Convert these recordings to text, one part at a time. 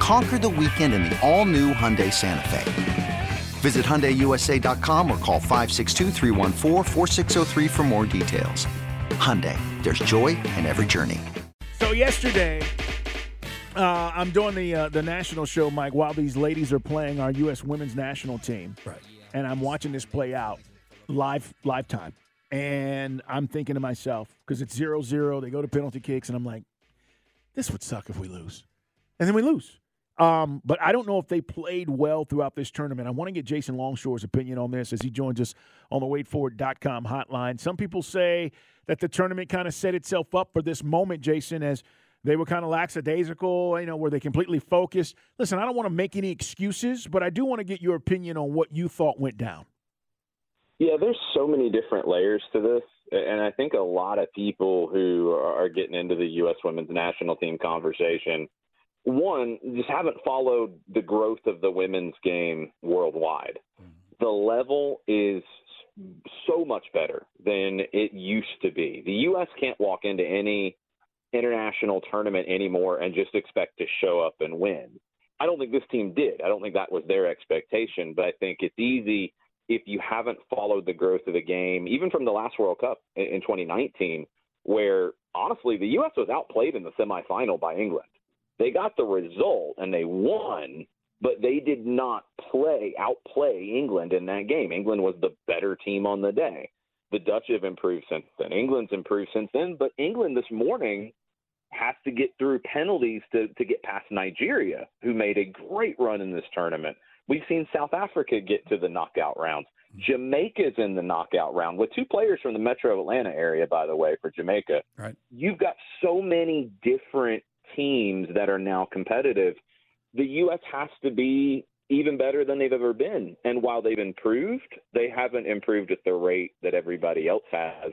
Conquer the weekend in the all-new Hyundai Santa Fe. Visit HyundaiUSA.com or call 562 for more details. Hyundai, there's joy in every journey. So yesterday, uh, I'm doing the uh, the national show, Mike, while these ladies are playing our U.S. women's national team. Right. And I'm watching this play out live, live time. And I'm thinking to myself, because it's 0 0, they go to penalty kicks, and I'm like, this would suck if we lose. And then we lose. Um, but I don't know if they played well throughout this tournament. I want to get Jason Longshore's opinion on this as he joins us on the waitforward.com hotline. Some people say that the tournament kind of set itself up for this moment, Jason, as they were kind of lackadaisical, you know, were they completely focused. Listen, I don't want to make any excuses, but I do want to get your opinion on what you thought went down. Yeah, there's so many different layers to this. And I think a lot of people who are getting into the U.S. women's national team conversation – one, just haven't followed the growth of the women's game worldwide. Mm-hmm. The level is so much better than it used to be. The U.S. can't walk into any international tournament anymore and just expect to show up and win. I don't think this team did. I don't think that was their expectation, but I think it's easy if you haven't followed the growth of the game, even from the last World Cup in 2019, where honestly the U.S. was outplayed in the semifinal by England. They got the result and they won, but they did not play outplay England in that game. England was the better team on the day. The Dutch have improved since then. England's improved since then, but England this morning has to get through penalties to, to get past Nigeria, who made a great run in this tournament. We've seen South Africa get to the knockout rounds. Jamaica's in the knockout round with two players from the Metro Atlanta area, by the way, for Jamaica. Right. You've got so many different teams that are now competitive, the U.S. has to be even better than they've ever been. And while they've improved, they haven't improved at the rate that everybody else has.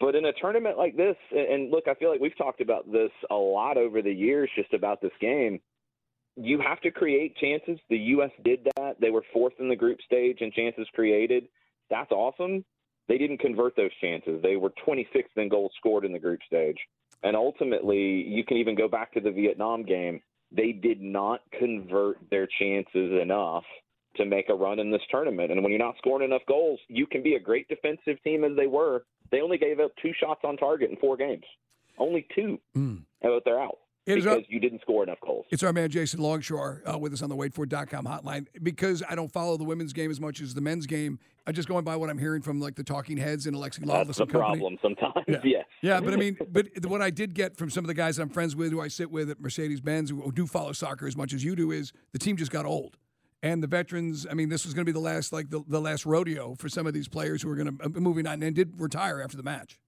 But in a tournament like this, and look, I feel like we've talked about this a lot over the years just about this game. You have to create chances. The U.S. did that. They were fourth in the group stage in chances created. That's awesome. They didn't convert those chances. They were 26th in goals scored in the group stage. And ultimately, you can even go back to the Vietnam game. They did not convert their chances enough to make a run in this tournament. And when you're not scoring enough goals, you can be a great defensive team as they were. They only gave up two shots on target in four games. Only two. Mm. But they're out. It because you didn't score enough goals. It's our man Jason Longshore uh, with us on the waitfor.com hotline. Because I don't follow the women's game as much as the men's game, I'm just going by what I'm hearing from like the talking heads and Alexi Lalas. That's the problem sometimes. Yeah. yes. Yeah, but I mean, but what I did get from some of the guys I'm friends with, who I sit with at Mercedes Benz, who do follow soccer as much as you do, is the team just got old. And the veterans, I mean, this was going to be the last, like the, the last rodeo for some of these players who are going to uh, moving on and did retire after the match.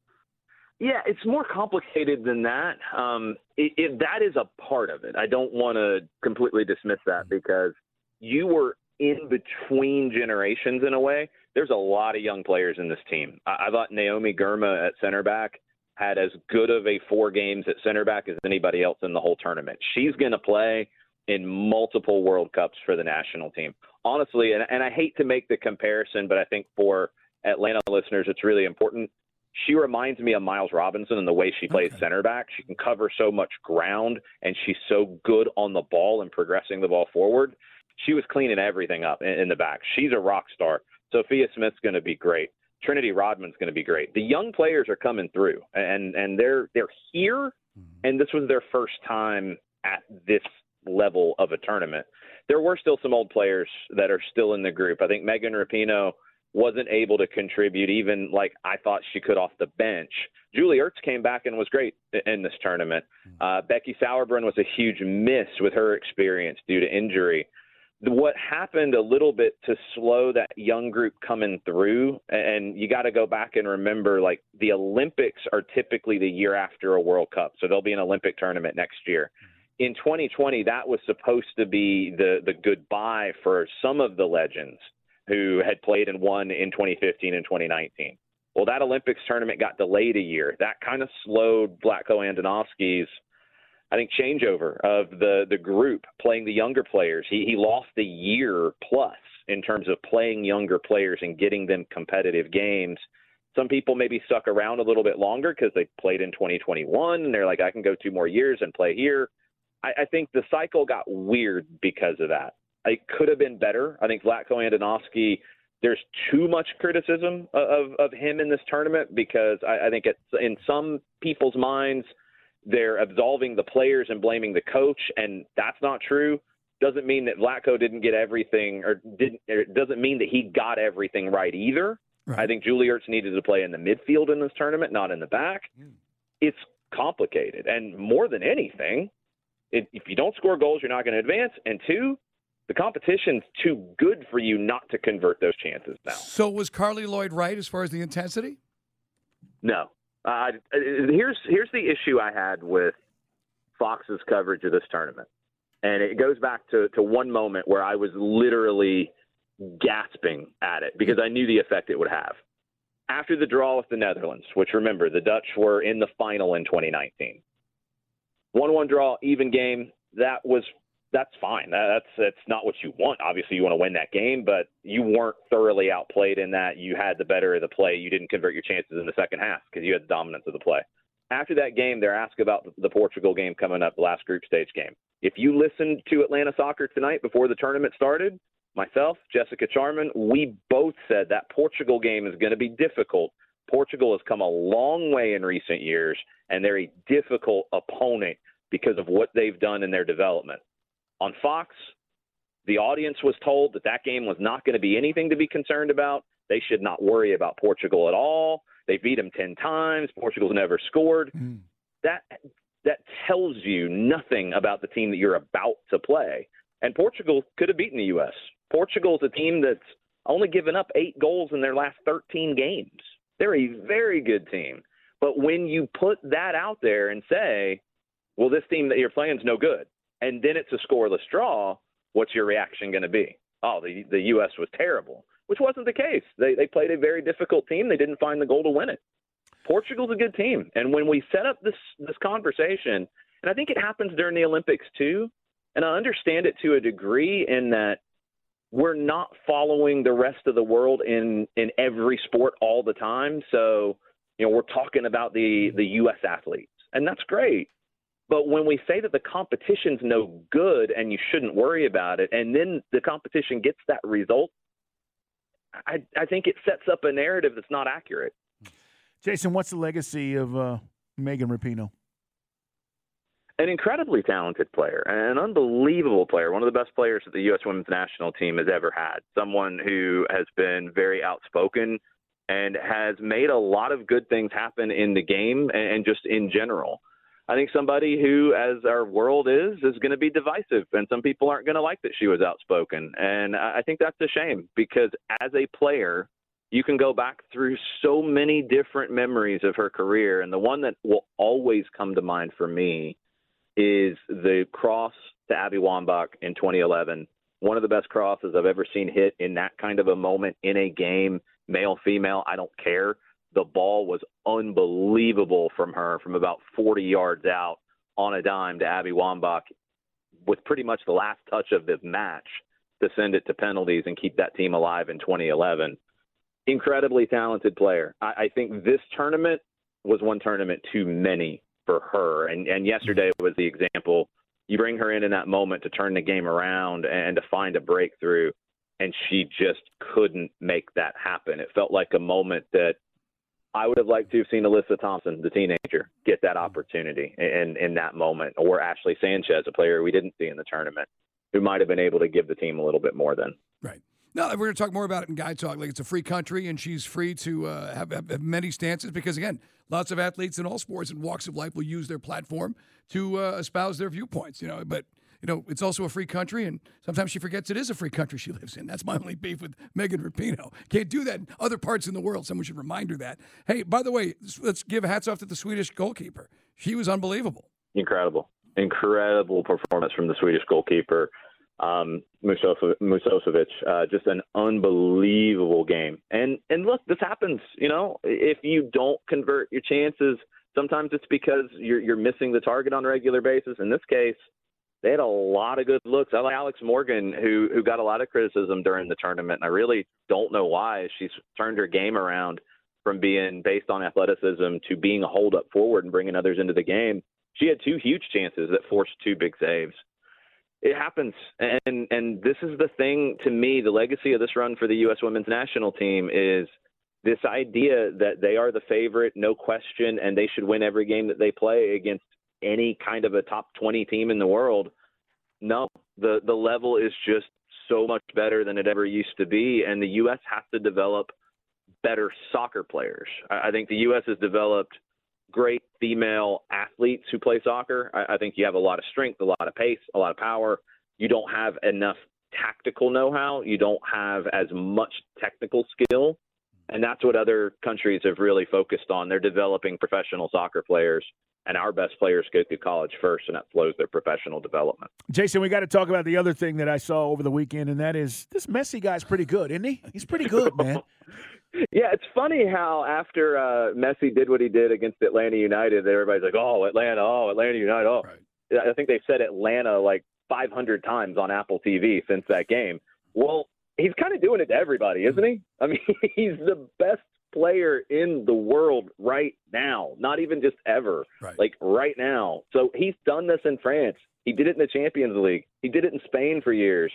Yeah, it's more complicated than that. Um, it, it, that is a part of it. I don't want to completely dismiss that mm-hmm. because you were in between generations in a way. There's a lot of young players in this team. I, I thought Naomi Girma at center back had as good of a four games at center back as anybody else in the whole tournament. She's going to play in multiple World Cups for the national team. Honestly, and, and I hate to make the comparison, but I think for Atlanta listeners, it's really important she reminds me of Miles Robinson in the way she plays okay. center back. She can cover so much ground, and she's so good on the ball and progressing the ball forward. She was cleaning everything up in, in the back. She's a rock star. Sophia Smith's going to be great. Trinity Rodman's going to be great. The young players are coming through, and and they're they're here, mm-hmm. and this was their first time at this level of a tournament. There were still some old players that are still in the group. I think Megan Rapinoe wasn't able to contribute even like I thought she could off the bench. Julie Ertz came back and was great in this tournament. Mm-hmm. Uh, Becky Sauerbrunn was a huge miss with her experience due to injury. What happened a little bit to slow that young group coming through, and you got to go back and remember like the Olympics are typically the year after a World Cup, so there'll be an Olympic tournament next year. in 2020, that was supposed to be the the goodbye for some of the legends who had played and won in 2015 and 2019. Well, that Olympics tournament got delayed a year. That kind of slowed Vlatko Andonovski's, I think, changeover of the the group playing the younger players. He he lost a year plus in terms of playing younger players and getting them competitive games. Some people maybe stuck around a little bit longer because they played in 2021 and they're like, I can go two more years and play here. I, I think the cycle got weird because of that. It could have been better. I think Vlatko Andonovski there's too much criticism of, of him in this tournament because I, I think it's in some people's minds they're absolving the players and blaming the coach, and that's not true. Doesn't mean that Vlatko didn't get everything, or didn't. Or it doesn't mean that he got everything right either. Right. I think Julie Ertz needed to play in the midfield in this tournament, not in the back. Mm. It's complicated, and more than anything, it, if you don't score goals, you're not going to advance. And two, the competition's too good for you not to convert those chances now. So was Carli Lloyd right as far as the intensity? No. Uh, here's here's the issue I had with Fox's coverage of this tournament, and it goes back to to one moment where I was literally gasping at it because I knew the effect it would have. After the draw with the Netherlands, which remember the Dutch were in the final in 2019, one-one draw, even game. That was that's fine. That's that's not what you want. Obviously, you want to win that game, but you weren't thoroughly outplayed in that. You had the better of the play. You didn't convert your chances in the second half because you had the dominance of the play. After that game, they're asked about the Portugal game coming up, the last group stage game. If you listened to Atlanta Soccer tonight before the tournament started, myself, Jessica Charman, we both said that Portugal game is going to be difficult. Portugal has come a long way in recent years, and they're a difficult opponent because of what they've done in their development on Fox, the audience was told that that game was not going to be anything to be concerned about. They should not worry about Portugal at all. They beat them 10 times. Portugal's never scored. Mm. That that tells you nothing about the team that you're about to play. And Portugal could have beaten the US. Portugal's a team that's only given up 8 goals in their last 13 games. They're a very good team. But when you put that out there and say, well, this team that you're playing is no good, and then it's a scoreless draw, what's your reaction going to be? Oh, the the U.S. was terrible, which wasn't the case. They they played a very difficult team. They didn't find the goal to win it. Portugal's a good team, and when we set up this this conversation, and I think it happens during the Olympics too, and I understand it to a degree in that we're not following the rest of the world in in every sport all the time. So, you know, we're talking about the the U.S. athletes, and that's great. But when we say that the competition's no good and you shouldn't worry about it, and then the competition gets that result, I, I think it sets up a narrative that's not accurate. Jason, what's the legacy of uh, Megan Rapinoe? An incredibly talented player, an unbelievable player, one of the best players that the U.S. women's national team has ever had. Someone who has been very outspoken and has made a lot of good things happen in the game and just in general. I think somebody who, as our world is, is going to be divisive, and some people aren't going to like that she was outspoken. And I think that's a shame because as a player, you can go back through so many different memories of her career, and the one that will always come to mind for me is the cross to Abby Wambach in 2011. One of the best crosses I've ever seen hit in that kind of a moment in a game, male, female, I don't care the ball was unbelievable from her from about 40 yards out on a dime to Abby Wambach with pretty much the last touch of the match to send it to penalties and keep that team alive in 2011. Incredibly talented player. I, I think this tournament was one tournament too many for her. And, and yesterday was the example. You bring her in in that moment to turn the game around and to find a breakthrough, and she just couldn't make that happen. It felt like a moment that I would have liked to have seen Alyssa Thompson, the teenager, get that opportunity in in that moment, or Ashley Sanchez, a player we didn't see in the tournament, who might have been able to give the team a little bit more then. Right. Now we're going to talk more about it in Guy Talk. Like it's a free country, and she's free to uh, have, have, many stances because, again, lots of athletes in all sports and walks of life will use their platform to uh, espouse their viewpoints. You know, but you know, it's also a free country, and sometimes she forgets it is a free country she lives in. That's my only beef with Megan Rapinoe. Can't do that in other parts in the world. Someone should remind her that. Hey, by the way, let's give hats off to the Swedish goalkeeper. She was unbelievable. Incredible. incredible performance from the Swedish goalkeeper um, Musovic. Uh, just an unbelievable game. And and look, this happens. You know, if you don't convert your chances, sometimes it's because you're you're missing the target on a regular basis. In this case, they had a lot of good looks. I like Alex Morgan, who who got a lot of criticism during the tournament, and I really don't know why. She's turned her game around from being based on athleticism to being a hold up forward and bringing others into the game. She had two huge chances that forced two big saves it happens and and this is the thing to me the legacy of this run for the US women's national team is this idea that they are the favorite no question and they should win every game that they play against any kind of a top 20 team in the world no the the level is just so much better than it ever used to be and the US has to develop better soccer players i, I think the US has developed great female athletes who play soccer. I, I think you have a lot of strength, a lot of pace, a lot of power. You don't have enough tactical know how. You don't have as much technical skill. And that's what other countries have really focused on. They're developing professional soccer players, and our best players go through college first, and that flows their professional development. Jason, we got to talk about the other thing that I saw over the weekend, and that is this Messi guy's pretty good, isn't he? He's pretty good, man. Yeah, it's funny how after uh, Messi did what he did against Atlanta United, everybody's like, "Oh, Atlanta! Oh, Atlanta United! Oh." Right. I think they've said Atlanta like 500 times on Apple TV since that game. Well, he's kind of doing it to everybody, isn't he? I mean, he's the best player in the world right now, not even just ever, right. like right now. So he's done this in France. He did it in the Champions League. He did it in Spain for years.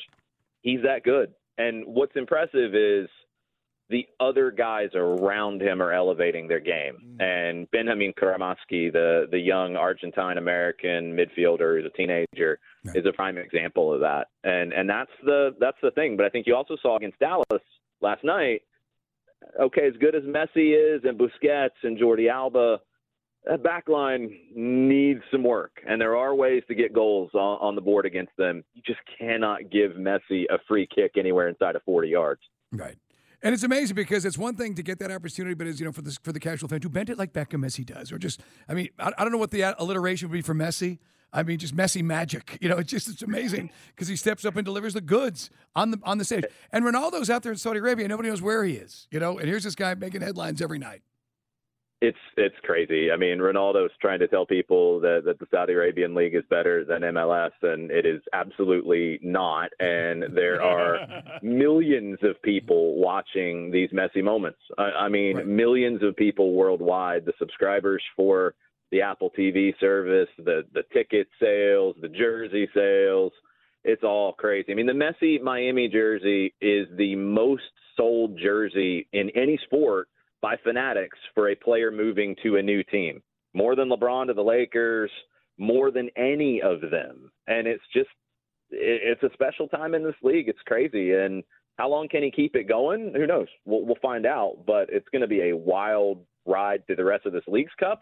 He's that good. And what's impressive is the other guys around him are elevating their game. Mm. And Benjamin Cremaschi, the the young Argentine American midfielder who's a teenager, yeah. is a prime example of that. And and that's the that's the thing. But I think you also saw against Dallas last night. Okay, as good as Messi is and Busquets and Jordi Alba, that back line needs some work. And there are ways to get goals on, on the board against them. You just cannot give Messi a free kick anywhere inside of 40 yards. Right. And it's amazing because it's one thing to get that opportunity, but as you know, for the for the casual fan, to bend it like Beckham Messi does, or just, I mean, I, I don't know what the alliteration would be for Messi. I mean, just messy magic. You know, it's just it's amazing because he steps up and delivers the goods on the on the stage. And Ronaldo's out there in Saudi Arabia, nobody knows where he is. You know, and here's this guy making headlines every night it's it's crazy. I mean, Ronaldo's trying to tell people that, that the Saudi Arabian league is better than MLS, and it is absolutely not. And there are millions of people watching these messy moments. I, I mean, right. millions of people worldwide. The subscribers for the Apple TV service, the the ticket sales, the jersey sales. It's all crazy. I mean, the Messi Miami jersey is the most sold jersey in any sport by fanatics for a player moving to a new team. More than LeBron to the Lakers, more than any of them. And it's just, it's a special time in this league. It's crazy. And how long can he keep it going? Who knows? We'll, we'll find out. But it's going to be a wild ride through the rest of this Leagues Cup